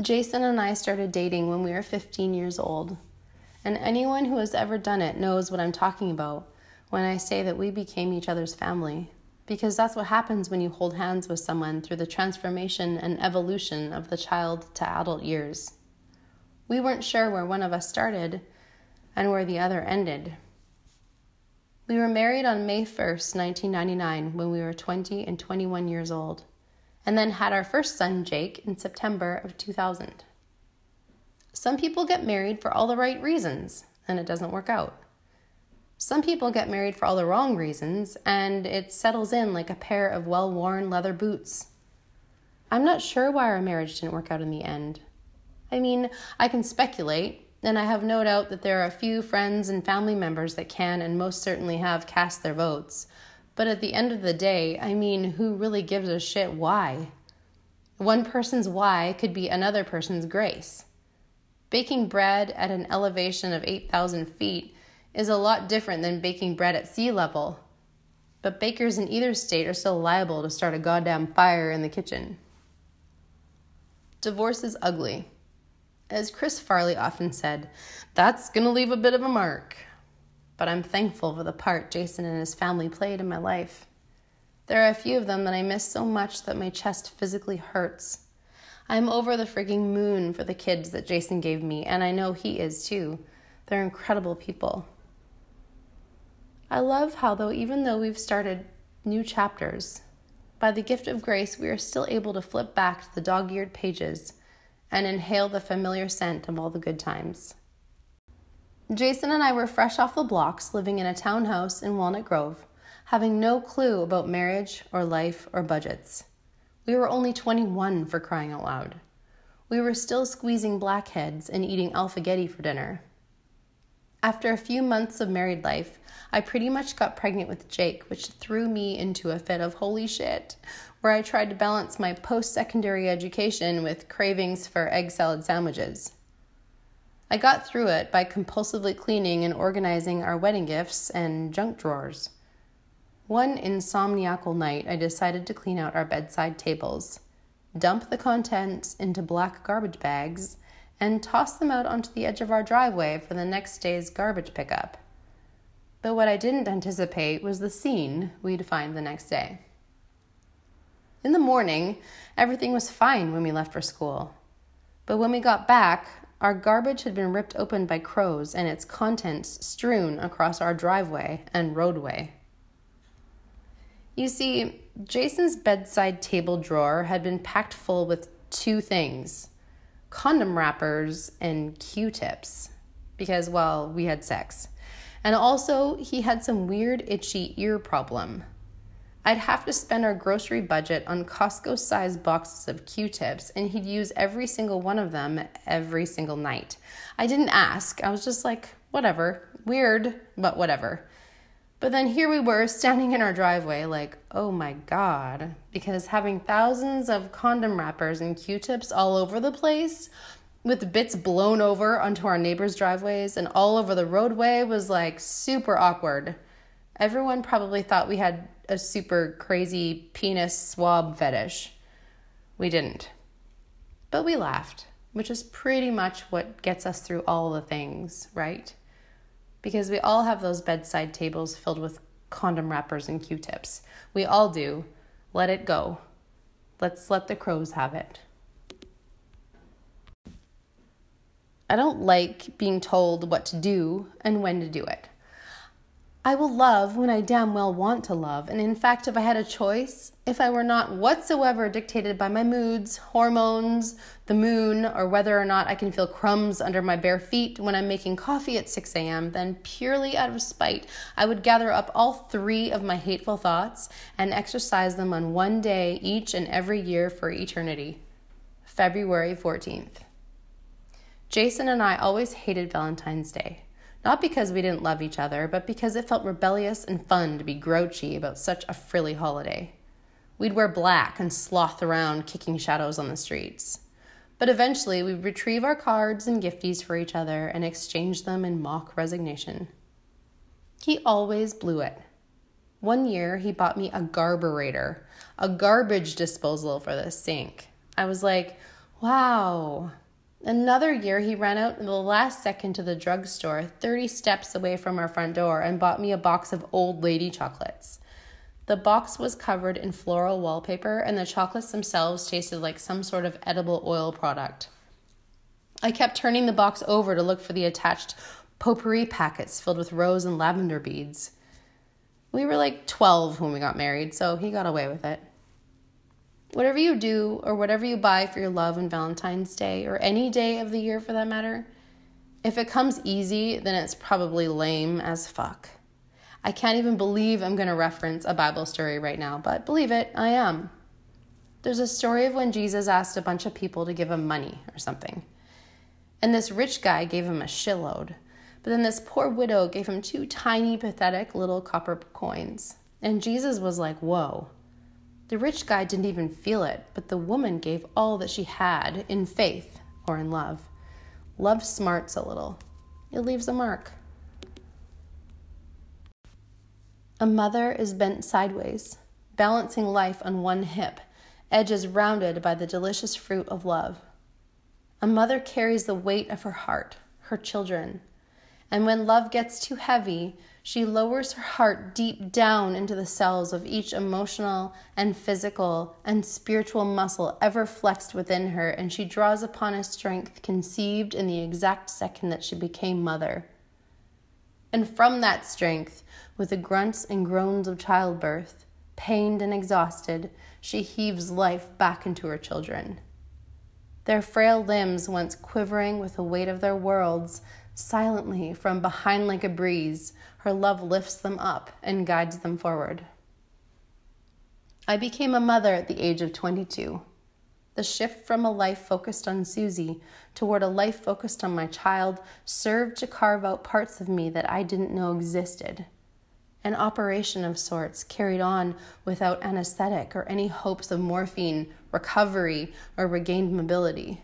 Jason and I started dating when we were 15 years old. And anyone who has ever done it knows what I'm talking about when I say that we became each other's family. Because that's what happens when you hold hands with someone through the transformation and evolution of the child to adult years. We weren't sure where one of us started and where the other ended. We were married on May 1st, 1999, when we were 20 and 21 years old, and then had our first son, Jake, in September of 2000. Some people get married for all the right reasons, and it doesn't work out. Some people get married for all the wrong reasons, and it settles in like a pair of well worn leather boots. I'm not sure why our marriage didn't work out in the end. I mean, I can speculate, and I have no doubt that there are a few friends and family members that can and most certainly have cast their votes. But at the end of the day, I mean, who really gives a shit why? One person's why could be another person's grace. Baking bread at an elevation of 8,000 feet is a lot different than baking bread at sea level. But bakers in either state are still liable to start a goddamn fire in the kitchen. Divorce is ugly. As Chris Farley often said, that's gonna leave a bit of a mark. But I'm thankful for the part Jason and his family played in my life. There are a few of them that I miss so much that my chest physically hurts. I'm over the frigging moon for the kids that Jason gave me, and I know he is too. They're incredible people. I love how, though, even though we've started new chapters, by the gift of grace, we are still able to flip back to the dog eared pages and inhale the familiar scent of all the good times. Jason and I were fresh off the blocks, living in a townhouse in Walnut Grove, having no clue about marriage or life or budgets. We were only 21 for crying out loud. We were still squeezing blackheads and eating Alphaghetti for dinner. After a few months of married life, I pretty much got pregnant with Jake, which threw me into a fit of holy shit, where I tried to balance my post secondary education with cravings for egg salad sandwiches. I got through it by compulsively cleaning and organizing our wedding gifts and junk drawers. One insomniacal night, I decided to clean out our bedside tables, dump the contents into black garbage bags, and toss them out onto the edge of our driveway for the next day's garbage pickup. But what I didn't anticipate was the scene we'd find the next day. In the morning, everything was fine when we left for school. But when we got back, our garbage had been ripped open by crows and its contents strewn across our driveway and roadway. You see, Jason's bedside table drawer had been packed full with two things condom wrappers and Q tips, because, well, we had sex. And also, he had some weird itchy ear problem. I'd have to spend our grocery budget on Costco sized boxes of Q tips, and he'd use every single one of them every single night. I didn't ask, I was just like, whatever, weird, but whatever. But then here we were standing in our driveway, like, oh my god, because having thousands of condom wrappers and Q tips all over the place with bits blown over onto our neighbors' driveways and all over the roadway was like super awkward. Everyone probably thought we had a super crazy penis swab fetish. We didn't. But we laughed, which is pretty much what gets us through all the things, right? Because we all have those bedside tables filled with condom wrappers and Q tips. We all do. Let it go. Let's let the crows have it. I don't like being told what to do and when to do it. I will love when I damn well want to love, and in fact, if I had a choice, if I were not whatsoever dictated by my moods, hormones, the moon, or whether or not I can feel crumbs under my bare feet when I'm making coffee at 6 a.m., then purely out of spite, I would gather up all three of my hateful thoughts and exercise them on one day each and every year for eternity. February 14th. Jason and I always hated Valentine's Day. Not because we didn't love each other, but because it felt rebellious and fun to be grouchy about such a frilly holiday. We'd wear black and sloth around kicking shadows on the streets. But eventually, we'd retrieve our cards and gifties for each other and exchange them in mock resignation. He always blew it. One year, he bought me a garburator, a garbage disposal for the sink. I was like, Wow. Another year, he ran out in the last second to the drugstore, 30 steps away from our front door, and bought me a box of old lady chocolates. The box was covered in floral wallpaper, and the chocolates themselves tasted like some sort of edible oil product. I kept turning the box over to look for the attached potpourri packets filled with rose and lavender beads. We were like 12 when we got married, so he got away with it. Whatever you do, or whatever you buy for your love on Valentine's Day, or any day of the year for that matter, if it comes easy, then it's probably lame as fuck. I can't even believe I'm going to reference a Bible story right now, but believe it, I am. There's a story of when Jesus asked a bunch of people to give him money or something. And this rich guy gave him a shitload. But then this poor widow gave him two tiny, pathetic little copper coins. And Jesus was like, Whoa. The rich guy didn't even feel it, but the woman gave all that she had in faith or in love. Love smarts a little, it leaves a mark. A mother is bent sideways, balancing life on one hip, edges rounded by the delicious fruit of love. A mother carries the weight of her heart, her children, and when love gets too heavy, she lowers her heart deep down into the cells of each emotional and physical and spiritual muscle ever flexed within her, and she draws upon a strength conceived in the exact second that she became mother. And from that strength, with the grunts and groans of childbirth, pained and exhausted, she heaves life back into her children. Their frail limbs, once quivering with the weight of their worlds, Silently, from behind like a breeze, her love lifts them up and guides them forward. I became a mother at the age of 22. The shift from a life focused on Susie toward a life focused on my child served to carve out parts of me that I didn't know existed. An operation of sorts carried on without anesthetic or any hopes of morphine, recovery, or regained mobility.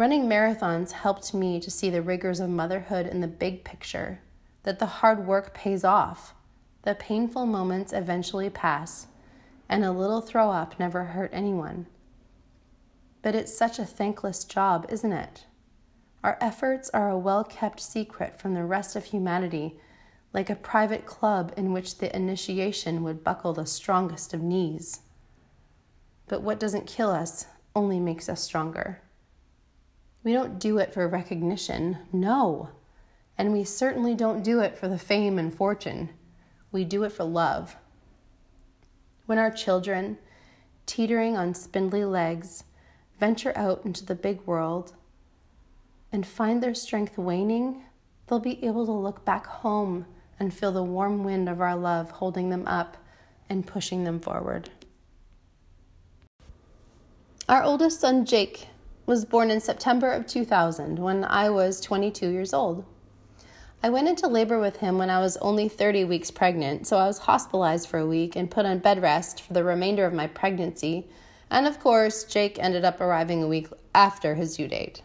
Running marathons helped me to see the rigors of motherhood in the big picture, that the hard work pays off, the painful moments eventually pass, and a little throw up never hurt anyone. But it's such a thankless job, isn't it? Our efforts are a well kept secret from the rest of humanity, like a private club in which the initiation would buckle the strongest of knees. But what doesn't kill us only makes us stronger. We don't do it for recognition, no. And we certainly don't do it for the fame and fortune. We do it for love. When our children, teetering on spindly legs, venture out into the big world and find their strength waning, they'll be able to look back home and feel the warm wind of our love holding them up and pushing them forward. Our oldest son, Jake, was born in September of 2000 when I was 22 years old. I went into labor with him when I was only 30 weeks pregnant, so I was hospitalized for a week and put on bed rest for the remainder of my pregnancy. And of course, Jake ended up arriving a week after his due date.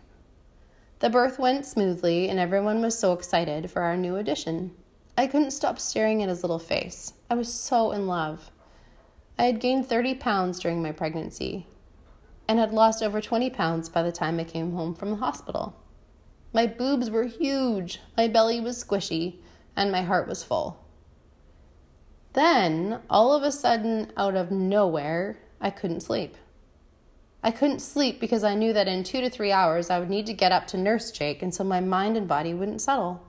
The birth went smoothly, and everyone was so excited for our new addition. I couldn't stop staring at his little face. I was so in love. I had gained 30 pounds during my pregnancy and had lost over 20 pounds by the time I came home from the hospital. My boobs were huge, my belly was squishy, and my heart was full. Then, all of a sudden, out of nowhere, I couldn't sleep. I couldn't sleep because I knew that in two to three hours I would need to get up to nurse Jake, and so my mind and body wouldn't settle.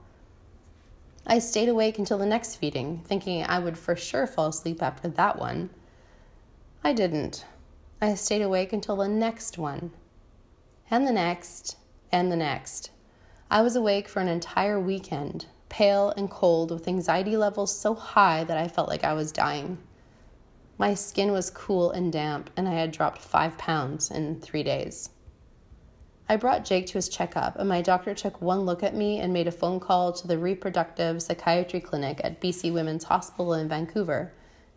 I stayed awake until the next feeding, thinking I would for sure fall asleep after that one. I didn't. I stayed awake until the next one, and the next, and the next. I was awake for an entire weekend, pale and cold, with anxiety levels so high that I felt like I was dying. My skin was cool and damp, and I had dropped five pounds in three days. I brought Jake to his checkup, and my doctor took one look at me and made a phone call to the reproductive psychiatry clinic at BC Women's Hospital in Vancouver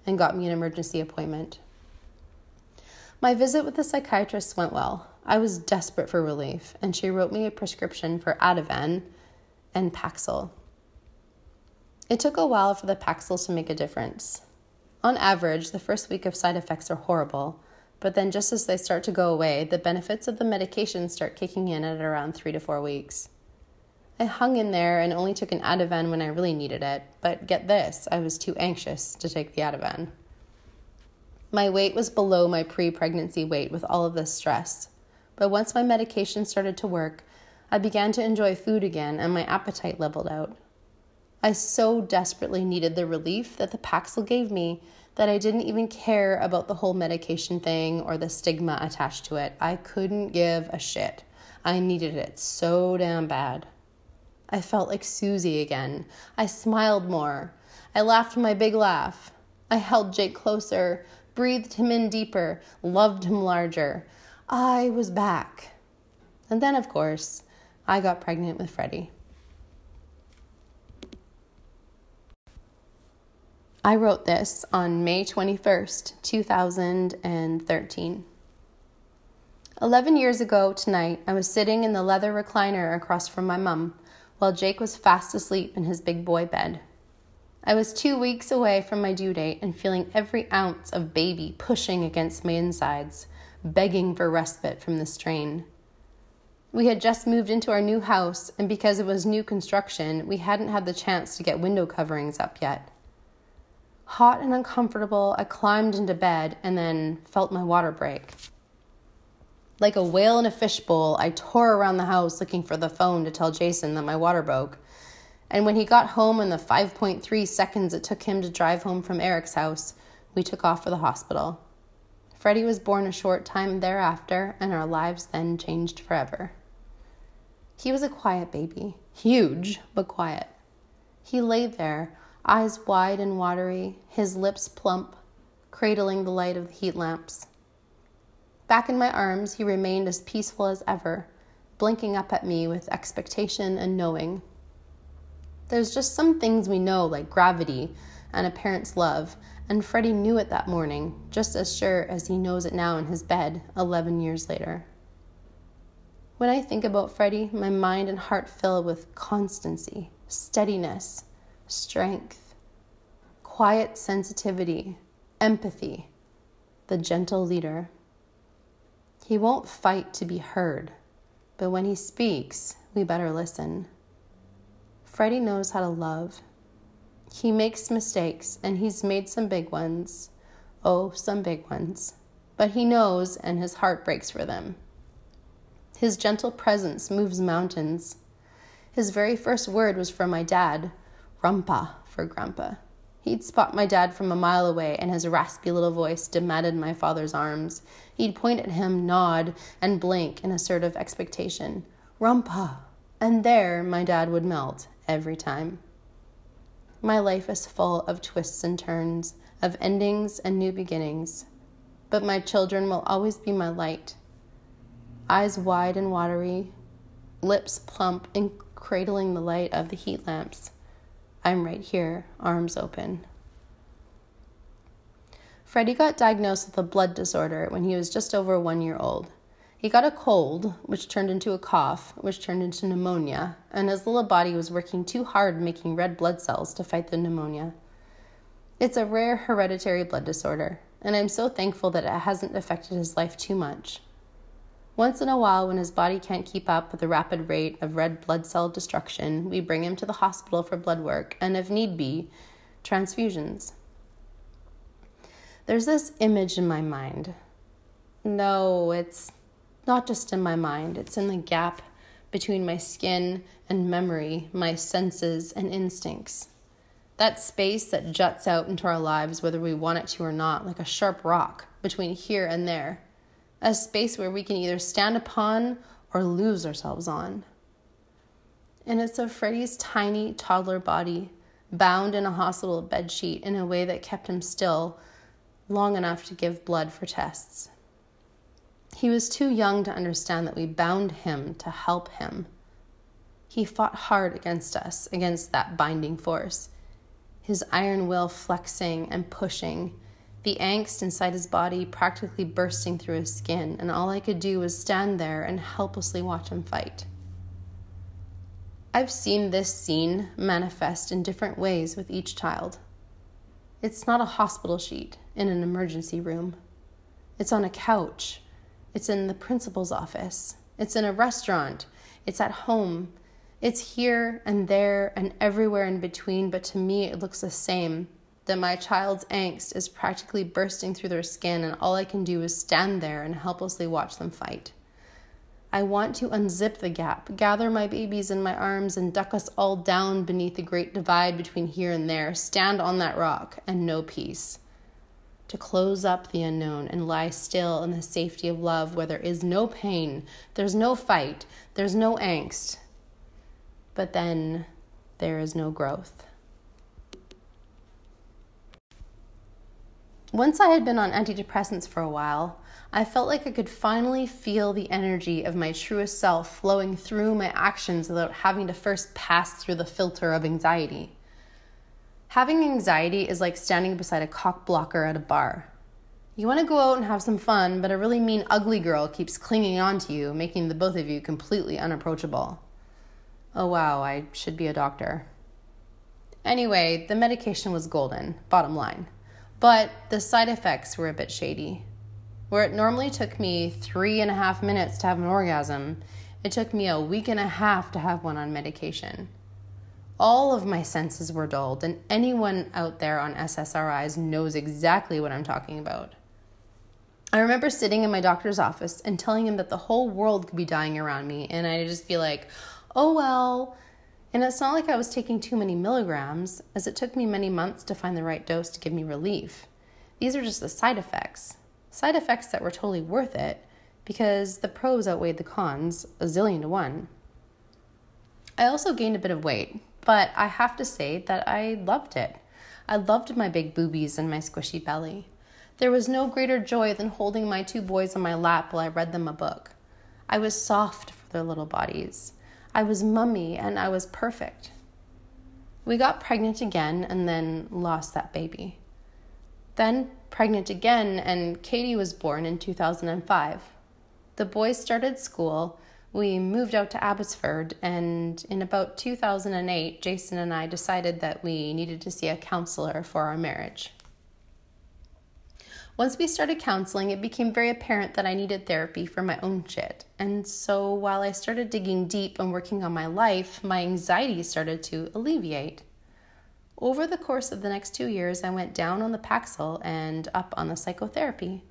and got me an emergency appointment. My visit with the psychiatrist went well. I was desperate for relief, and she wrote me a prescription for Ativan and Paxil. It took a while for the Paxil to make a difference. On average, the first week of side effects are horrible, But then, just as they start to go away, the benefits of the medication start kicking in at around three to four weeks. I hung in there and only took an Ativan when I really needed it, but get this, I was too anxious to take the Ativan. My weight was below my pre pregnancy weight with all of this stress, but once my medication started to work, I began to enjoy food again and my appetite leveled out. I so desperately needed the relief that the Paxil gave me that I didn't even care about the whole medication thing or the stigma attached to it. I couldn't give a shit. I needed it so damn bad. I felt like Susie again. I smiled more. I laughed my big laugh. I held Jake closer, breathed him in deeper, loved him larger. I was back. And then, of course, I got pregnant with Freddie. I wrote this on May 21st, 2013. 11 years ago tonight, I was sitting in the leather recliner across from my mum while Jake was fast asleep in his big boy bed. I was two weeks away from my due date and feeling every ounce of baby pushing against my insides, begging for respite from the strain. We had just moved into our new house, and because it was new construction, we hadn't had the chance to get window coverings up yet. Hot and uncomfortable, I climbed into bed and then felt my water break. Like a whale in a fishbowl, I tore around the house looking for the phone to tell Jason that my water broke. And when he got home in the 5.3 seconds it took him to drive home from Eric's house, we took off for the hospital. Freddie was born a short time thereafter, and our lives then changed forever. He was a quiet baby, huge, but quiet. He lay there, eyes wide and watery, his lips plump, cradling the light of the heat lamps. Back in my arms, he remained as peaceful as ever, blinking up at me with expectation and knowing. There's just some things we know, like gravity and a parent's love, and Freddie knew it that morning, just as sure as he knows it now in his bed 11 years later. When I think about Freddie, my mind and heart fill with constancy, steadiness, strength, quiet sensitivity, empathy, the gentle leader. He won't fight to be heard, but when he speaks, we better listen. Freddie knows how to love. He makes mistakes, and he's made some big ones. Oh, some big ones. But he knows, and his heart breaks for them. His gentle presence moves mountains. His very first word was from my dad, Rumpa for Grandpa. He'd spot my dad from a mile away, and his raspy little voice demanded my father's arms. He'd point at him, nod, and blink in assertive expectation. Rumpa! And there my dad would melt every time. My life is full of twists and turns, of endings and new beginnings. But my children will always be my light. Eyes wide and watery, lips plump and cradling the light of the heat lamps. I'm right here, arms open. Freddie got diagnosed with a blood disorder when he was just over one year old. He got a cold, which turned into a cough, which turned into pneumonia, and his little body was working too hard making red blood cells to fight the pneumonia. It's a rare hereditary blood disorder, and I'm so thankful that it hasn't affected his life too much. Once in a while, when his body can't keep up with the rapid rate of red blood cell destruction, we bring him to the hospital for blood work and, if need be, transfusions. There's this image in my mind. No, it's not just in my mind, it's in the gap between my skin and memory, my senses and instincts. That space that juts out into our lives, whether we want it to or not, like a sharp rock between here and there a space where we can either stand upon or lose ourselves on. And it's of Freddie's tiny toddler body, bound in a hospital bedsheet in a way that kept him still long enough to give blood for tests. He was too young to understand that we bound him to help him. He fought hard against us, against that binding force, his iron will flexing and pushing the angst inside his body practically bursting through his skin, and all I could do was stand there and helplessly watch him fight. I've seen this scene manifest in different ways with each child. It's not a hospital sheet in an emergency room. It's on a couch. It's in the principal's office. It's in a restaurant. It's at home. It's here and there and everywhere in between, but to me it looks the same. That my child's angst is practically bursting through their skin, and all I can do is stand there and helplessly watch them fight. I want to unzip the gap, gather my babies in my arms, and duck us all down beneath the great divide between here and there, stand on that rock and know peace. To close up the unknown and lie still in the safety of love where there is no pain, there's no fight, there's no angst, but then there is no growth. Once I had been on antidepressants for a while, I felt like I could finally feel the energy of my truest self flowing through my actions without having to first pass through the filter of anxiety. Having anxiety is like standing beside a cock blocker at a bar. You want to go out and have some fun, but a really mean, ugly girl keeps clinging on to you, making the both of you completely unapproachable. Oh wow, I should be a doctor. Anyway, the medication was golden, bottom line. But the side effects were a bit shady. Where it normally took me three and a half minutes to have an orgasm, it took me a week and a half to have one on medication. All of my senses were dulled, and anyone out there on SSRIs knows exactly what I'm talking about. I remember sitting in my doctor's office and telling him that the whole world could be dying around me, and I'd just feel like, oh well. And it's not like I was taking too many milligrams, as it took me many months to find the right dose to give me relief. These are just the side effects. Side effects that were totally worth it because the pros outweighed the cons a zillion to one. I also gained a bit of weight, but I have to say that I loved it. I loved my big boobies and my squishy belly. There was no greater joy than holding my two boys on my lap while I read them a book. I was soft for their little bodies. I was mummy and I was perfect. We got pregnant again and then lost that baby. Then pregnant again, and Katie was born in 2005. The boys started school. We moved out to Abbotsford, and in about 2008, Jason and I decided that we needed to see a counselor for our marriage. Once we started counseling, it became very apparent that I needed therapy for my own shit. And so while I started digging deep and working on my life, my anxiety started to alleviate. Over the course of the next two years, I went down on the Paxil and up on the psychotherapy.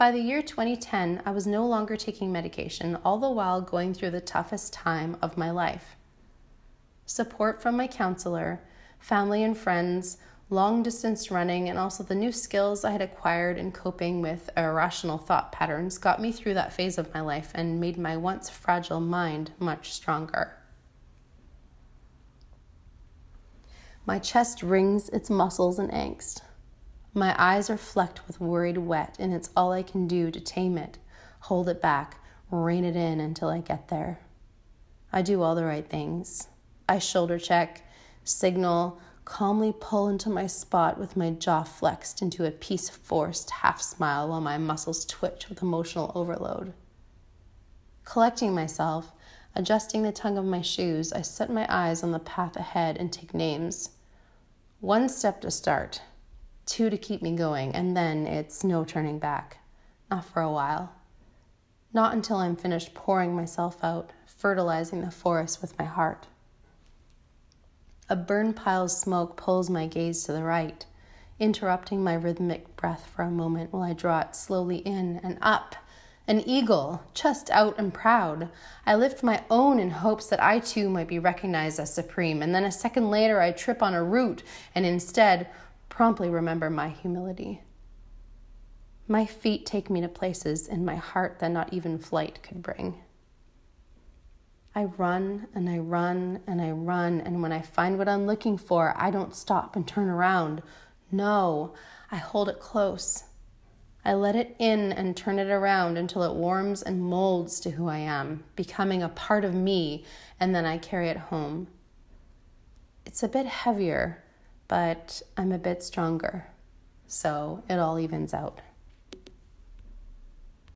By the year 2010, I was no longer taking medication, all the while going through the toughest time of my life. Support from my counselor, family and friends, long distance running, and also the new skills I had acquired in coping with irrational thought patterns got me through that phase of my life and made my once fragile mind much stronger. My chest wrings its muscles in angst. My eyes are flecked with worried wet, and it's all I can do to tame it, hold it back, rein it in until I get there. I do all the right things. I shoulder check, signal, calmly pull into my spot with my jaw flexed into a peace forced half smile while my muscles twitch with emotional overload. Collecting myself, adjusting the tongue of my shoes, I set my eyes on the path ahead and take names. One step to start, two to keep me going, and then it's no turning back. Not for a while. Not until I'm finished pouring myself out, fertilizing the forest with my heart. A burn pile of smoke pulls my gaze to the right, interrupting my rhythmic breath for a moment while I draw it slowly in and up an eagle, chest out and proud. I lift my own in hopes that I too might be recognized as supreme, and then a second later I trip on a root and instead promptly remember my humility. My feet take me to places in my heart that not even flight could bring. I run and I run and I run, and when I find what I'm looking for, I don't stop and turn around. No, I hold it close. I let it in and turn it around until it warms and molds to who I am, becoming a part of me, and then I carry it home. It's a bit heavier, but I'm a bit stronger, so it all evens out.